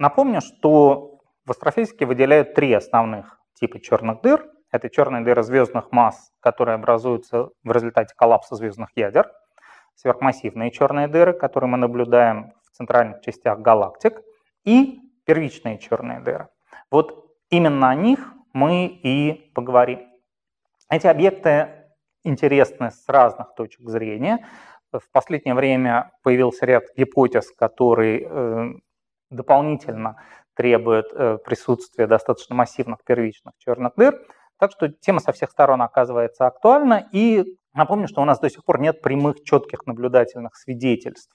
Напомню, что в астрофизике выделяют три основных типа черных дыр. Это черные дыры звездных масс, которые образуются в результате коллапса звездных ядер, сверхмассивные черные дыры, которые мы наблюдаем в центральных частях галактик, и первичные черные дыры. Вот именно о них мы и поговорим. Эти объекты интересны с разных точек зрения. В последнее время появился ряд гипотез, которые э, дополнительно требуют э, присутствия достаточно массивных первичных черных дыр. Так что тема со всех сторон оказывается актуальна. И напомню, что у нас до сих пор нет прямых, четких наблюдательных свидетельств,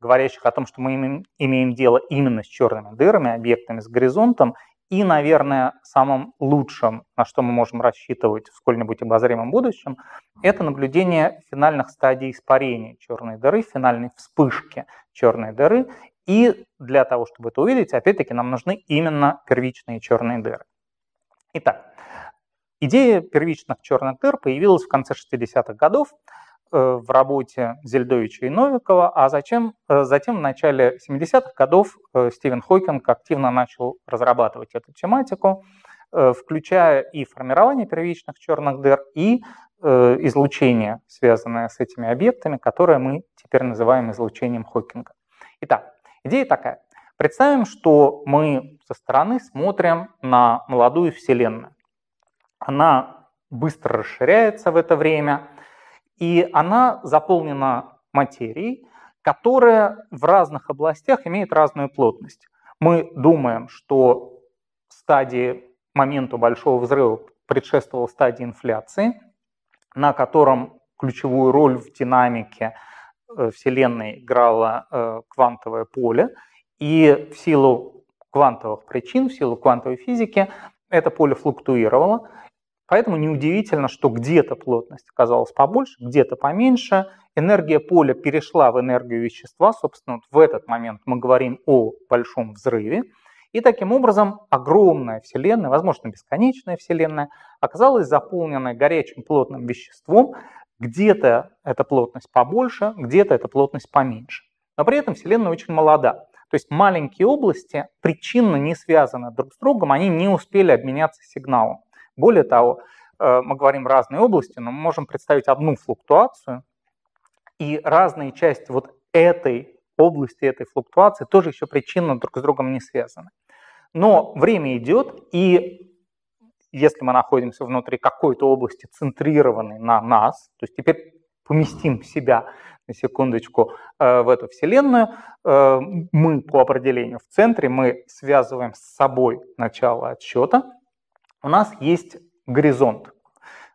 говорящих о том, что мы имеем дело именно с черными дырами, объектами с горизонтом, и, наверное, самым лучшим, на что мы можем рассчитывать в сколь-нибудь обозримом будущем, это наблюдение финальных стадий испарения черной дыры, финальной вспышки черной дыры. И для того, чтобы это увидеть, опять-таки, нам нужны именно первичные черные дыры. Итак, идея первичных черных дыр появилась в конце 60-х годов Э, в работе Зельдовича и Новикова, а затем, э, затем в начале 70-х годов э, Стивен Хокинг активно начал разрабатывать эту тематику, включая и формирование первичных черных дыр, и излучение, связанное с этими объектами, которое мы теперь называем излучением Хокинга. Итак, идея такая. Представим, что мы со стороны смотрим на молодую Вселенную. Она быстро расширяется в это время – и она заполнена материей, которая в разных областях имеет разную плотность. Мы думаем, что стадии моменту большого взрыва предшествовала стадии инфляции, на котором ключевую роль в динамике Вселенной играло э, квантовое поле, и в силу квантовых причин, в силу квантовой физики это поле флуктуировало, Поэтому неудивительно, что где-то плотность оказалась побольше, где-то поменьше. Энергия поля перешла в энергию вещества. Собственно, вот в этот момент мы говорим о большом взрыве. И таким образом огромная Вселенная, возможно, бесконечная Вселенная, оказалась заполненной горячим плотным веществом. Где-то эта плотность побольше, где-то эта плотность поменьше. Но при этом Вселенная очень молода. То есть маленькие области причинно не связаны друг с другом, они не успели обменяться сигналом. Более того, э, мы говорим разные области, но мы можем представить одну флуктуацию, и разные части вот этой области, этой флуктуации тоже еще причинно друг с другом не связаны. Но время идет, и если мы находимся внутри какой-то области, центрированной на нас, то есть теперь поместим себя на секундочку э, в эту Вселенную, э, мы по определению в центре, мы связываем с собой начало отсчета, у нас есть горизонт.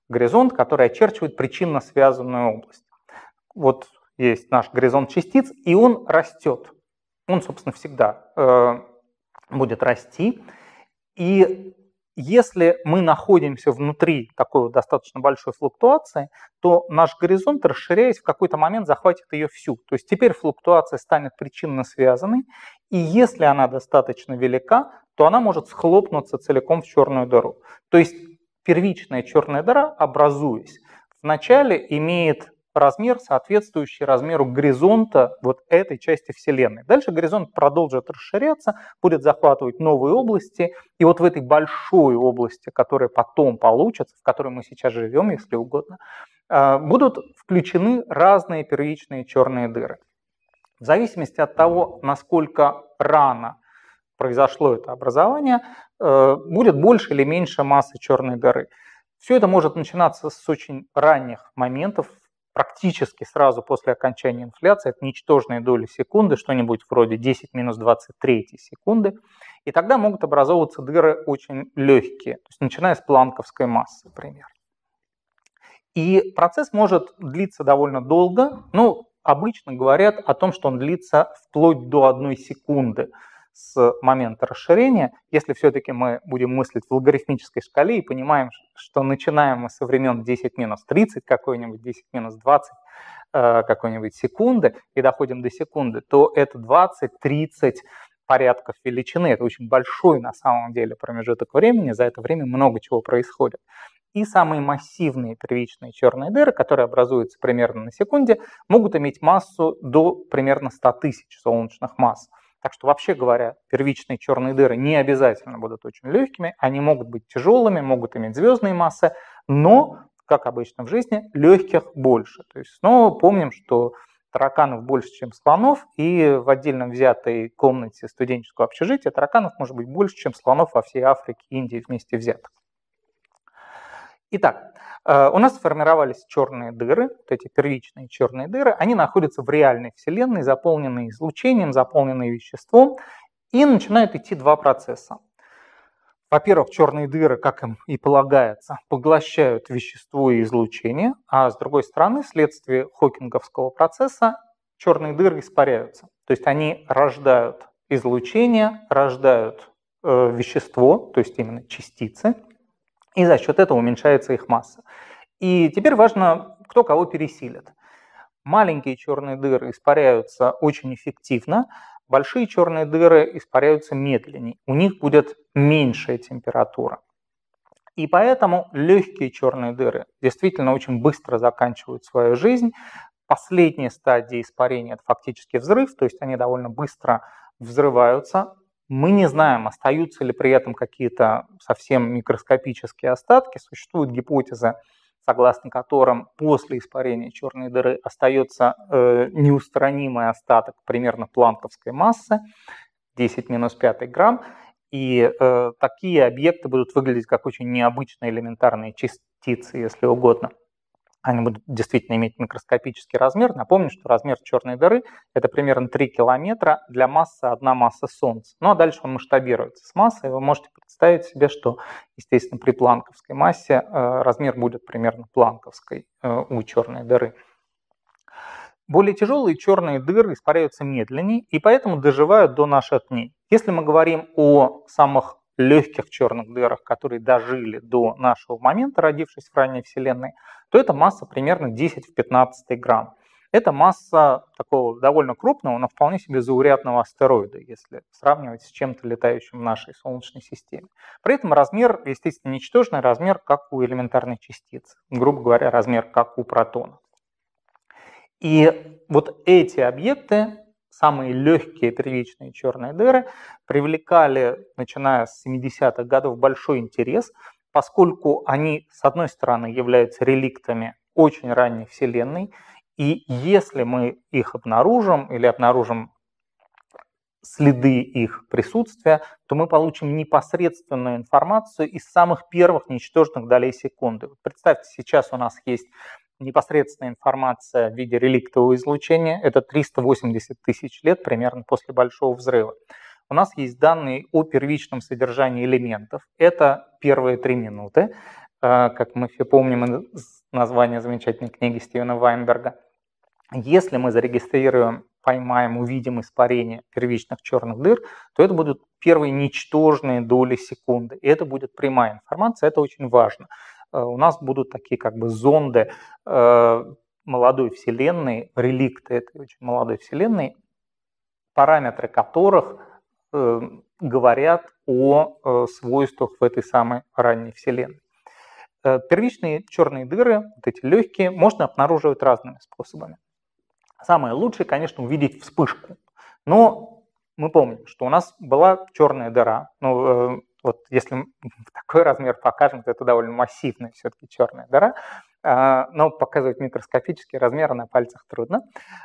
Горизонт, который очерчивает причинно связанную область. Вот есть наш горизонт частиц, и он растет. Он, собственно, всегда э, будет расти. И если мы находимся внутри такой вот достаточно большой флуктуации, то наш горизонт, расширяясь, в какой-то момент захватит ее всю. То есть теперь флуктуация станет причинно связанной, и если она достаточно велика, то она может схлопнуться целиком в черную дыру. То есть первичная черная дыра, образуясь, вначале имеет размер, соответствующий размеру горизонта вот этой части Вселенной. Дальше горизонт продолжит расширяться, будет захватывать новые области, и вот в этой большой области, которая потом получится, в которой мы сейчас живем, если угодно, а, будут включены разные первичные черные дыры. В зависимости от того, насколько рано произошло это образование, э, будет больше или меньше массы черной дыры. Все это может начинаться с очень ранних моментов, практически сразу после окончания инфляции, это ничтожные доли секунды, что-нибудь вроде 10 минус 23 секунды, и тогда могут образовываться дыры очень легкие, то есть начиная с планковской массы, например. И процесс может длиться довольно долго, ну, обычно говорят о том, что он длится вплоть до одной секунды с момента расширения, если все-таки мы будем мыслить в логарифмической шкале и понимаем, что начинаем мы со времен 10 минус 30 какой-нибудь, 10 минус 20 э, какой-нибудь секунды и доходим до секунды, то это 20-30 порядков величины. Это очень большой на самом деле промежуток времени, за это время много чего происходит. И самые массивные первичные черные дыры, которые образуются примерно на секунде, могут иметь массу до примерно 100 тысяч солнечных масс. Так что, вообще говоря, первичные черные дыры не обязательно будут очень легкими, они могут быть тяжелыми, могут иметь звездные массы, но, как обычно в жизни, легких больше. То есть снова помним, что тараканов больше, чем слонов, и в отдельно взятой комнате студенческого общежития тараканов может быть больше, чем слонов во всей Африке и Индии вместе взятых. Итак, э, у нас сформировались черные дыры, вот эти первичные черные дыры, они находятся в реальной Вселенной, заполненные излучением, заполненные веществом, и начинают идти два процесса. Во-первых, черные дыры, как им и полагается, поглощают вещество и излучение, а с другой стороны, вследствие хокинговского процесса, черные дыры испаряются. То есть они рождают излучение, рождают э, вещество, то есть именно частицы, и за счет этого уменьшается их масса. И теперь важно, кто кого пересилит. Маленькие черные дыры испаряются очень эффективно, большие черные дыры испаряются медленнее, у них будет меньшая температура. И поэтому легкие черные дыры действительно очень быстро заканчивают свою жизнь. Последняя стадия испарения – это фактически взрыв, то есть они довольно быстро взрываются, мы не знаем, остаются ли при этом какие-то совсем микроскопические остатки. Существует гипотеза, согласно которым после испарения черной дыры остается э, неустранимый остаток примерно планковской массы, 10 минус 5 грамм, и э, такие объекты будут выглядеть как очень необычные элементарные частицы, если угодно они будут действительно иметь микроскопический размер. Напомню, что размер черной дыры – это примерно 3 километра для массы одна масса Солнца. Ну а дальше он масштабируется с массой. Вы можете представить себе, что, естественно, при планковской массе э, размер будет примерно планковской э, у черной дыры. Более тяжелые черные дыры испаряются медленнее и поэтому доживают до наших дней. Если мы говорим о самых легких черных дырах, которые дожили до нашего момента, родившись в ранней Вселенной, то это масса примерно 10 в 15 грамм. Это масса такого довольно крупного, но вполне себе заурядного астероида, если сравнивать с чем-то летающим в нашей Солнечной системе. При этом размер, естественно, ничтожный размер, как у элементарной частицы. Грубо говоря, размер, как у протона. И вот эти объекты самые легкие первичные черные дыры привлекали, начиная с 70-х годов, большой интерес, поскольку они, с одной стороны, являются реликтами очень ранней Вселенной, и если мы их обнаружим или обнаружим следы их присутствия, то мы получим непосредственную информацию из самых первых ничтожных долей секунды. Представьте, сейчас у нас есть непосредственная информация в виде реликтового излучения. Это 380 тысяч лет примерно после Большого взрыва. У нас есть данные о первичном содержании элементов. Это первые три минуты, э, как мы все помним название замечательной книги Стивена Вайнберга. Если мы зарегистрируем, поймаем, увидим испарение первичных черных дыр, то это будут первые ничтожные доли секунды. И это будет прямая информация, это очень важно. Э, у нас будут такие как бы зонды э, молодой Вселенной, реликты этой очень молодой Вселенной, параметры которых э, говорят о свойствах в этой самой ранней Вселенной. Первичные черные дыры, вот эти легкие, можно обнаруживать разными способами. Самое лучшее, конечно, увидеть вспышку. Но мы помним, что у нас была черная дыра. Ну, вот если такой размер покажем, то это довольно массивная все-таки черная дыра, а, но показывать микроскопический размер на пальцах трудно.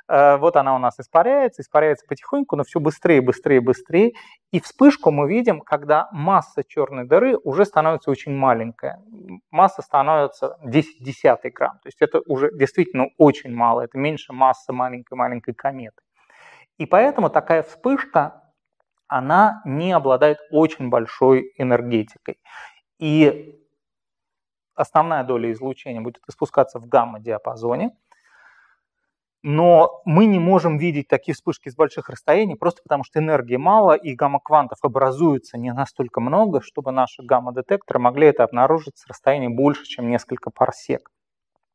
А, вот она у нас испаряется, испаряется потихоньку, но все быстрее, быстрее, быстрее. И вспышку мы видим, когда масса черной дыры уже становится очень маленькая. Масса становится 10 десятый грамм. То есть это уже действительно очень мало, это меньше массы маленькой-маленькой кометы. И поэтому такая вспышка она не обладает очень большой энергетикой. И основная доля излучения будет испускаться в гамма-диапазоне, но мы не можем видеть такие вспышки с больших расстояний, просто потому что энергии мало, и гамма-квантов образуется не настолько много, чтобы наши гамма-детекторы могли это обнаружить с расстояния больше, чем несколько парсек.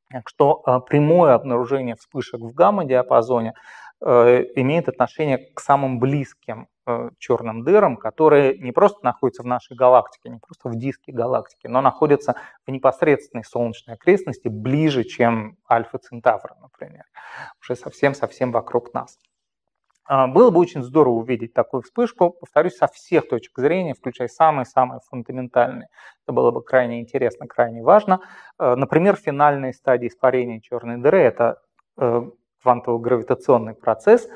Так что э, прямое обнаружение вспышек в гамма-диапазоне имеет отношение к самым близким Э, черным дырам, которые не просто находятся в нашей галактике, не просто в диске галактики, но находятся в непосредственной солнечной окрестности ближе, чем Альфа Центавра, например, уже совсем-совсем вокруг нас. А, было бы очень здорово увидеть такую вспышку, повторюсь, со всех точек зрения, включая самые-самые фундаментальные. Это было бы крайне интересно, крайне важно. А, например, финальные стадии испарения черной дыры – это э, квантово-гравитационный процесс,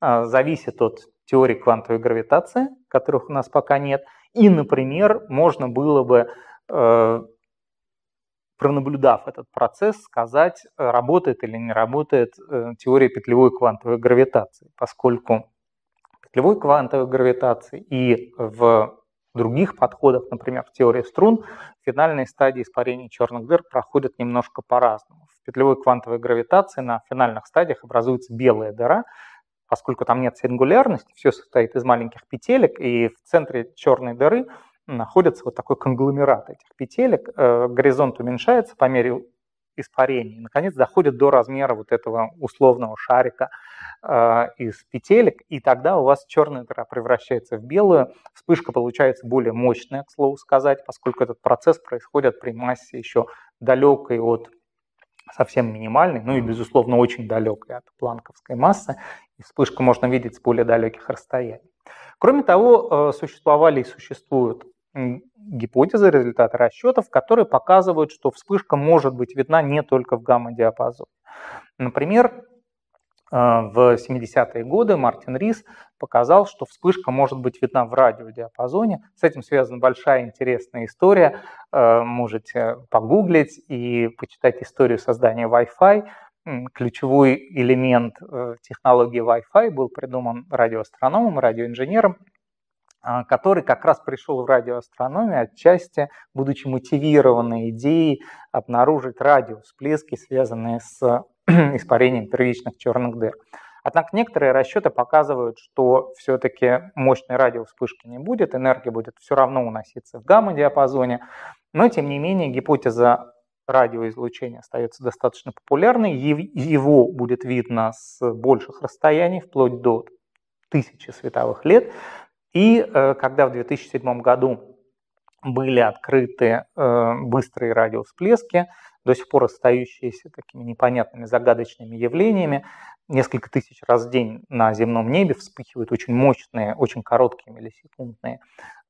а, зависит от теории квантовой гравитации, которых у нас пока нет. И, например, можно было бы э, пронаблюдав этот процесс, сказать, работает или не работает э, теория петлевой квантовой гравитации, поскольку петлевой квантовой гравитации и в других подходах, например, в теории струн, финальные стадии испарения черных дыр проходят немножко по-разному. Петлевой квантовой гравитации на финальных стадиях образуется белая дыра, поскольку там нет сингулярности, все состоит из маленьких петелек, и в центре черной дыры – находится вот такой конгломерат этих петелек, э, горизонт уменьшается по мере испарения, и, наконец, доходит до размера вот этого условного шарика э, из петелек, и тогда у вас черная дыра превращается в белую, вспышка получается более мощная, к слову сказать, поскольку этот процесс происходит при массе еще далекой от совсем минимальной, ну и, безусловно, очень далекой от планковской массы, и вспышку можно видеть с более далеких расстояний. Кроме того, э, существовали и существуют гипотезы, результаты расчетов, которые показывают, что вспышка может быть видна не только в гамма-диапазоне. Например, в 70-е годы Мартин Рис показал, что вспышка может быть видна в радиодиапазоне. С этим связана большая интересная история. Э, можете погуглить и почитать историю создания Wi-Fi. Ключевой элемент э, технологии Wi-Fi был придуман радиоастрономом, радиоинженером а, который как раз пришел в радиоастрономию отчасти, будучи мотивированной идеей обнаружить радиовсплески, связанные с испарением первичных черных дыр. Однако некоторые расчеты показывают, что все-таки мощной радиовспышки не будет, энергия будет все равно уноситься в гамма-диапазоне, но тем не менее гипотеза радиоизлучения остается достаточно популярной, его будет видно с больших расстояний, вплоть до тысячи световых лет, и э, когда в 2007 году были открыты э, быстрые радиовсплески, до сих пор остающиеся такими непонятными загадочными явлениями, несколько тысяч раз в день на земном небе вспыхивают очень мощные, очень короткие миллисекундные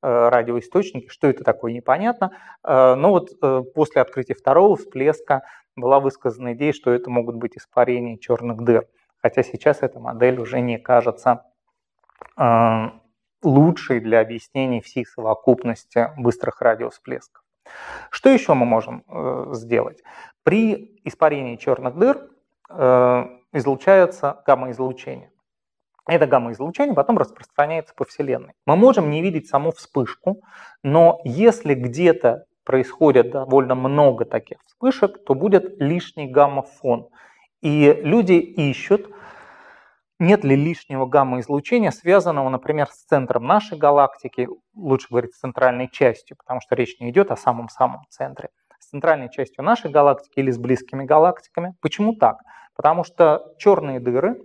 э, радиоисточники. Что это такое, непонятно. Но вот после открытия второго всплеска была высказана идея, что это могут быть испарения черных дыр. Хотя сейчас эта модель уже не кажется лучший для объяснения всей совокупности быстрых радиовсплесков. Что еще мы можем э, сделать? При испарении черных дыр э, излучается гамма-излучение. Это гамма-излучение потом распространяется по Вселенной. Мы можем не видеть саму вспышку, но если где-то происходит довольно много таких вспышек, то будет лишний гамма-фон. И люди ищут нет ли лишнего гамма-излучения, связанного, например, с центром нашей галактики, лучше говорить, с центральной частью, потому что речь не идет о самом-самом центре, с центральной частью нашей галактики или с близкими галактиками. Почему так? Потому что черные дыры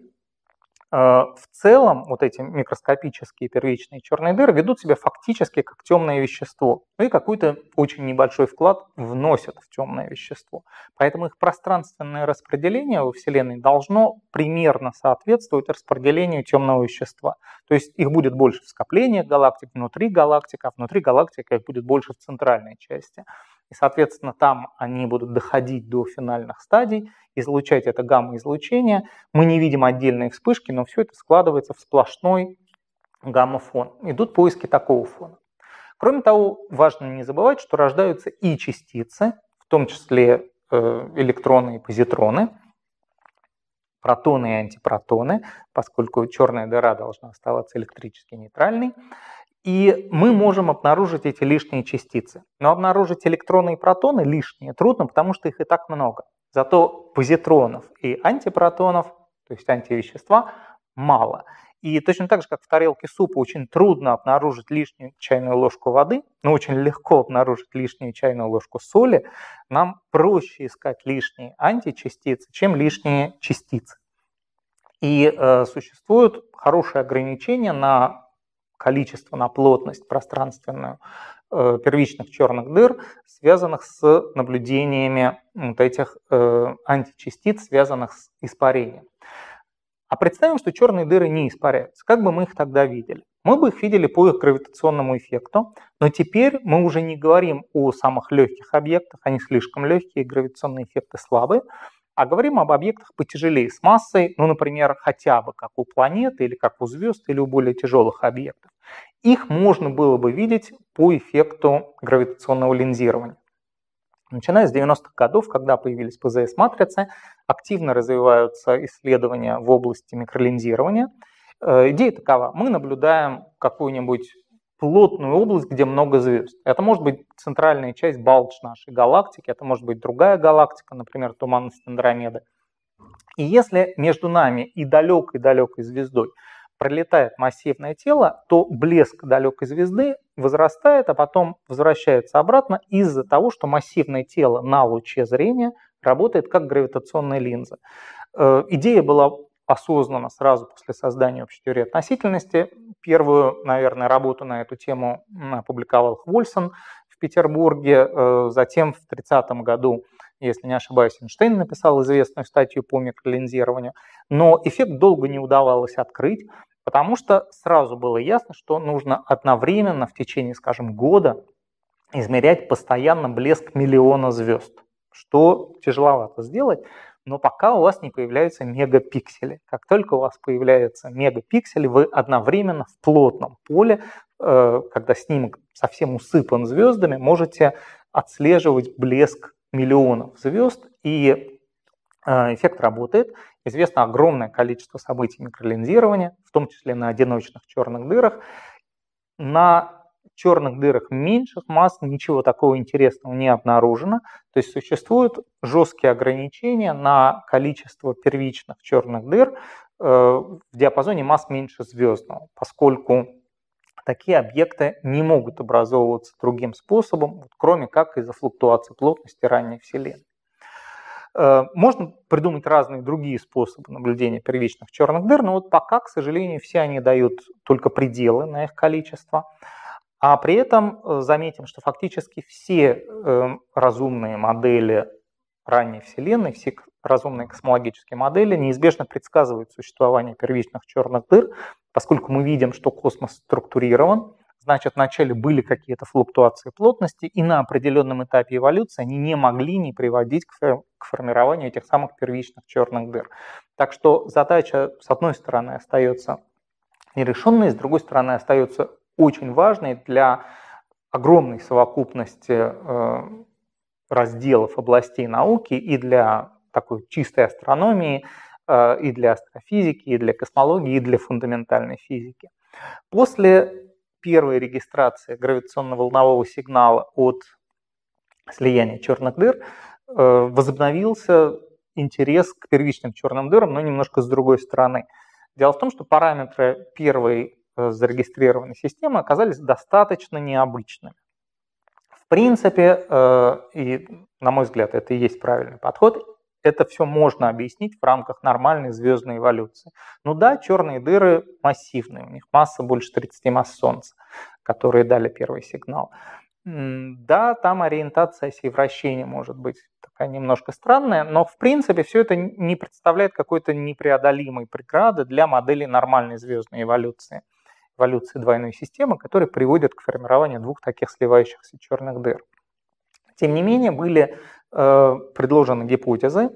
в целом вот эти микроскопические первичные черные дыры ведут себя фактически как темное вещество ну и какой-то очень небольшой вклад вносят в темное вещество. Поэтому их пространственное распределение во Вселенной должно примерно соответствовать распределению темного вещества. То есть их будет больше в скоплениях галактик, внутри галактик, а внутри галактик их будет больше в центральной части. И, соответственно, там они будут доходить до финальных стадий, излучать это гамма-излучение. Мы не видим отдельные вспышки, но все это складывается в сплошной гамма-фон. Идут поиски такого фона. Кроме того, важно не забывать, что рождаются и частицы, в том числе э, электроны и позитроны, протоны и антипротоны, поскольку черная дыра должна оставаться электрически нейтральной. И мы можем обнаружить эти лишние частицы. Но обнаружить электроны и протоны лишние трудно, потому что их и так много. Зато позитронов и антипротонов, то есть антивещества, мало. И точно так же, как в тарелке супа очень трудно обнаружить лишнюю чайную ложку воды, но очень легко обнаружить лишнюю чайную ложку соли, нам проще искать лишние античастицы, чем лишние частицы. И э, существуют хорошие ограничения на количество, на плотность пространственную э, первичных черных дыр, связанных с наблюдениями вот этих э, античастиц, связанных с испарением. А представим, что черные дыры не испаряются. Как бы мы их тогда видели? Мы бы их видели по их гравитационному эффекту, но теперь мы уже не говорим о самых легких объектах, они слишком легкие, гравитационные эффекты слабые, а говорим об объектах потяжелее с массой, ну, например, хотя бы как у планеты или как у звезд или у более тяжелых объектов. Их можно было бы видеть по эффекту гравитационного линзирования. Начиная с 90-х годов, когда появились ПЗС-матрицы, активно развиваются исследования в области микролинзирования. Э, идея такова. Мы наблюдаем какую-нибудь плотную область, где много звезд. Это может быть центральная часть Балдж нашей галактики, это может быть другая галактика, например, туманность Андромеды. И если между нами и далекой-далекой звездой пролетает массивное тело, то блеск далекой звезды возрастает, а потом возвращается обратно из-за того, что массивное тело на луче зрения работает как гравитационная линза. Э, идея была осознанно сразу после создания общей теории относительности. Первую, наверное, работу на эту тему опубликовал Хвольсон в Петербурге. Э, затем в 30 году, если не ошибаюсь, Эйнштейн написал известную статью по микролинзированию. Но эффект долго не удавалось открыть, потому что сразу было ясно, что нужно одновременно в течение, скажем, года измерять постоянно блеск миллиона звезд, что тяжеловато сделать, но пока у вас не появляются мегапиксели. Как только у вас появляются мегапиксели, вы одновременно в плотном поле, э, когда снимок совсем усыпан звездами, можете отслеживать блеск миллионов звезд, и э, эффект работает. Известно огромное количество событий микролинзирования, в том числе на одиночных черных дырах. На черных дырах меньших масс ничего такого интересного не обнаружено. То есть существуют жесткие ограничения на количество первичных черных дыр э, в диапазоне масс меньше звездного, поскольку такие объекты не могут образовываться другим способом, кроме как из-за флуктуации плотности ранней Вселенной. Э, можно придумать разные другие способы наблюдения первичных черных дыр, но вот пока, к сожалению, все они дают только пределы на их количество. А при этом э, заметим, что фактически все эм, разумные модели ранней Вселенной, все разумные космологические модели неизбежно предсказывают существование первичных черных дыр, поскольку мы видим, что космос структурирован, значит, вначале были какие-то флуктуации плотности, и на определенном этапе эволюции они не могли не приводить к формированию этих самых первичных черных дыр. Так что задача, с одной стороны, остается нерешенной, с другой стороны, остается очень важный для огромной совокупности э, разделов областей науки и для такой чистой астрономии, э, и для астрофизики, и для космологии, и для фундаментальной физики. После первой регистрации гравитационно-волнового сигнала от слияния черных дыр э, возобновился интерес к первичным черным дырам, но немножко с другой стороны. Дело в том, что параметры первой зарегистрированной системы оказались достаточно необычными. В принципе, э, и на мой взгляд, это и есть правильный подход, это все можно объяснить в рамках нормальной звездной эволюции. Ну да, черные дыры массивные, у них масса больше 30 масс Солнца, которые дали первый сигнал. Да, там ориентация оси вращения может быть такая немножко странная, но в принципе все это не представляет какой-то непреодолимой преграды для модели нормальной звездной эволюции эволюции двойной системы, которые приводят к формированию двух таких сливающихся черных дыр. Тем не менее, были э, предложены гипотезы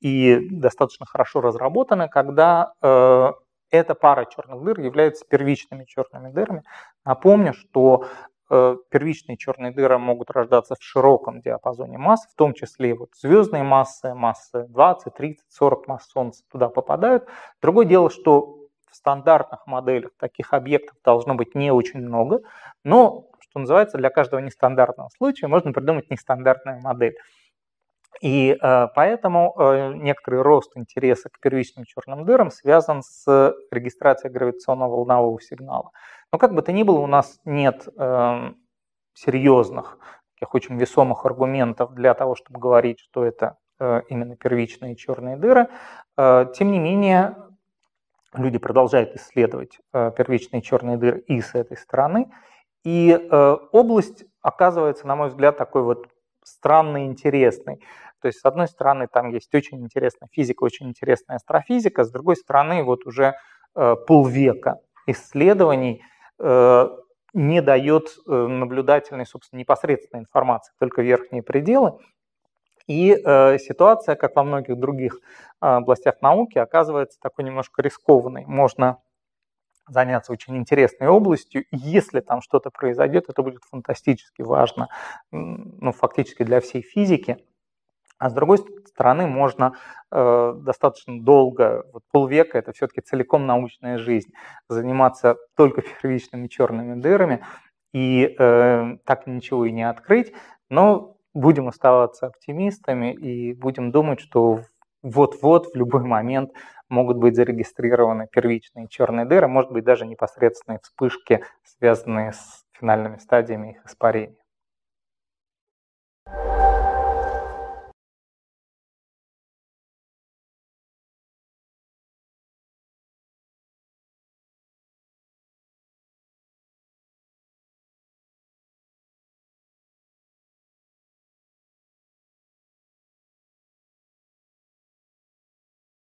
и достаточно хорошо разработаны, когда э, эта пара черных дыр является первичными черными дырами. Напомню, что э, первичные черные дыры могут рождаться в широком диапазоне масс, в том числе вот звездные массы, массы 20, 30, 40 масс Солнца туда попадают. Другое дело, что стандартных моделях таких объектов должно быть не очень много, но, что называется, для каждого нестандартного случая можно придумать нестандартную модель. И э, поэтому э, некоторый рост интереса к первичным черным дырам связан с регистрацией гравитационного волнового сигнала. Но как бы то ни было, у нас нет э, серьезных, таких очень весомых аргументов для того, чтобы говорить, что это э, именно первичные черные дыры. Тем не менее, люди продолжают исследовать э, первичные черные дыры и с этой стороны. И э, область оказывается, на мой взгляд, такой вот странной, интересной. То есть, с одной стороны, там есть очень интересная физика, очень интересная астрофизика, с другой стороны, вот уже э, полвека исследований не дает наблюдательной, собственно, непосредственной информации, только верхние пределы. И э, ситуация, как во многих других э, областях науки, оказывается такой немножко рискованной. Можно заняться очень интересной областью. И если там что-то произойдет, это будет фантастически важно, ну, фактически для всей физики. А с другой стороны, можно э, достаточно долго, вот полвека, это все-таки целиком научная жизнь, заниматься только первичными черными дырами и э, так ничего и не открыть. Но будем оставаться оптимистами и будем думать, что вот-вот в любой момент могут быть зарегистрированы первичные черные дыры, может быть даже непосредственные вспышки, связанные с финальными стадиями их испарения.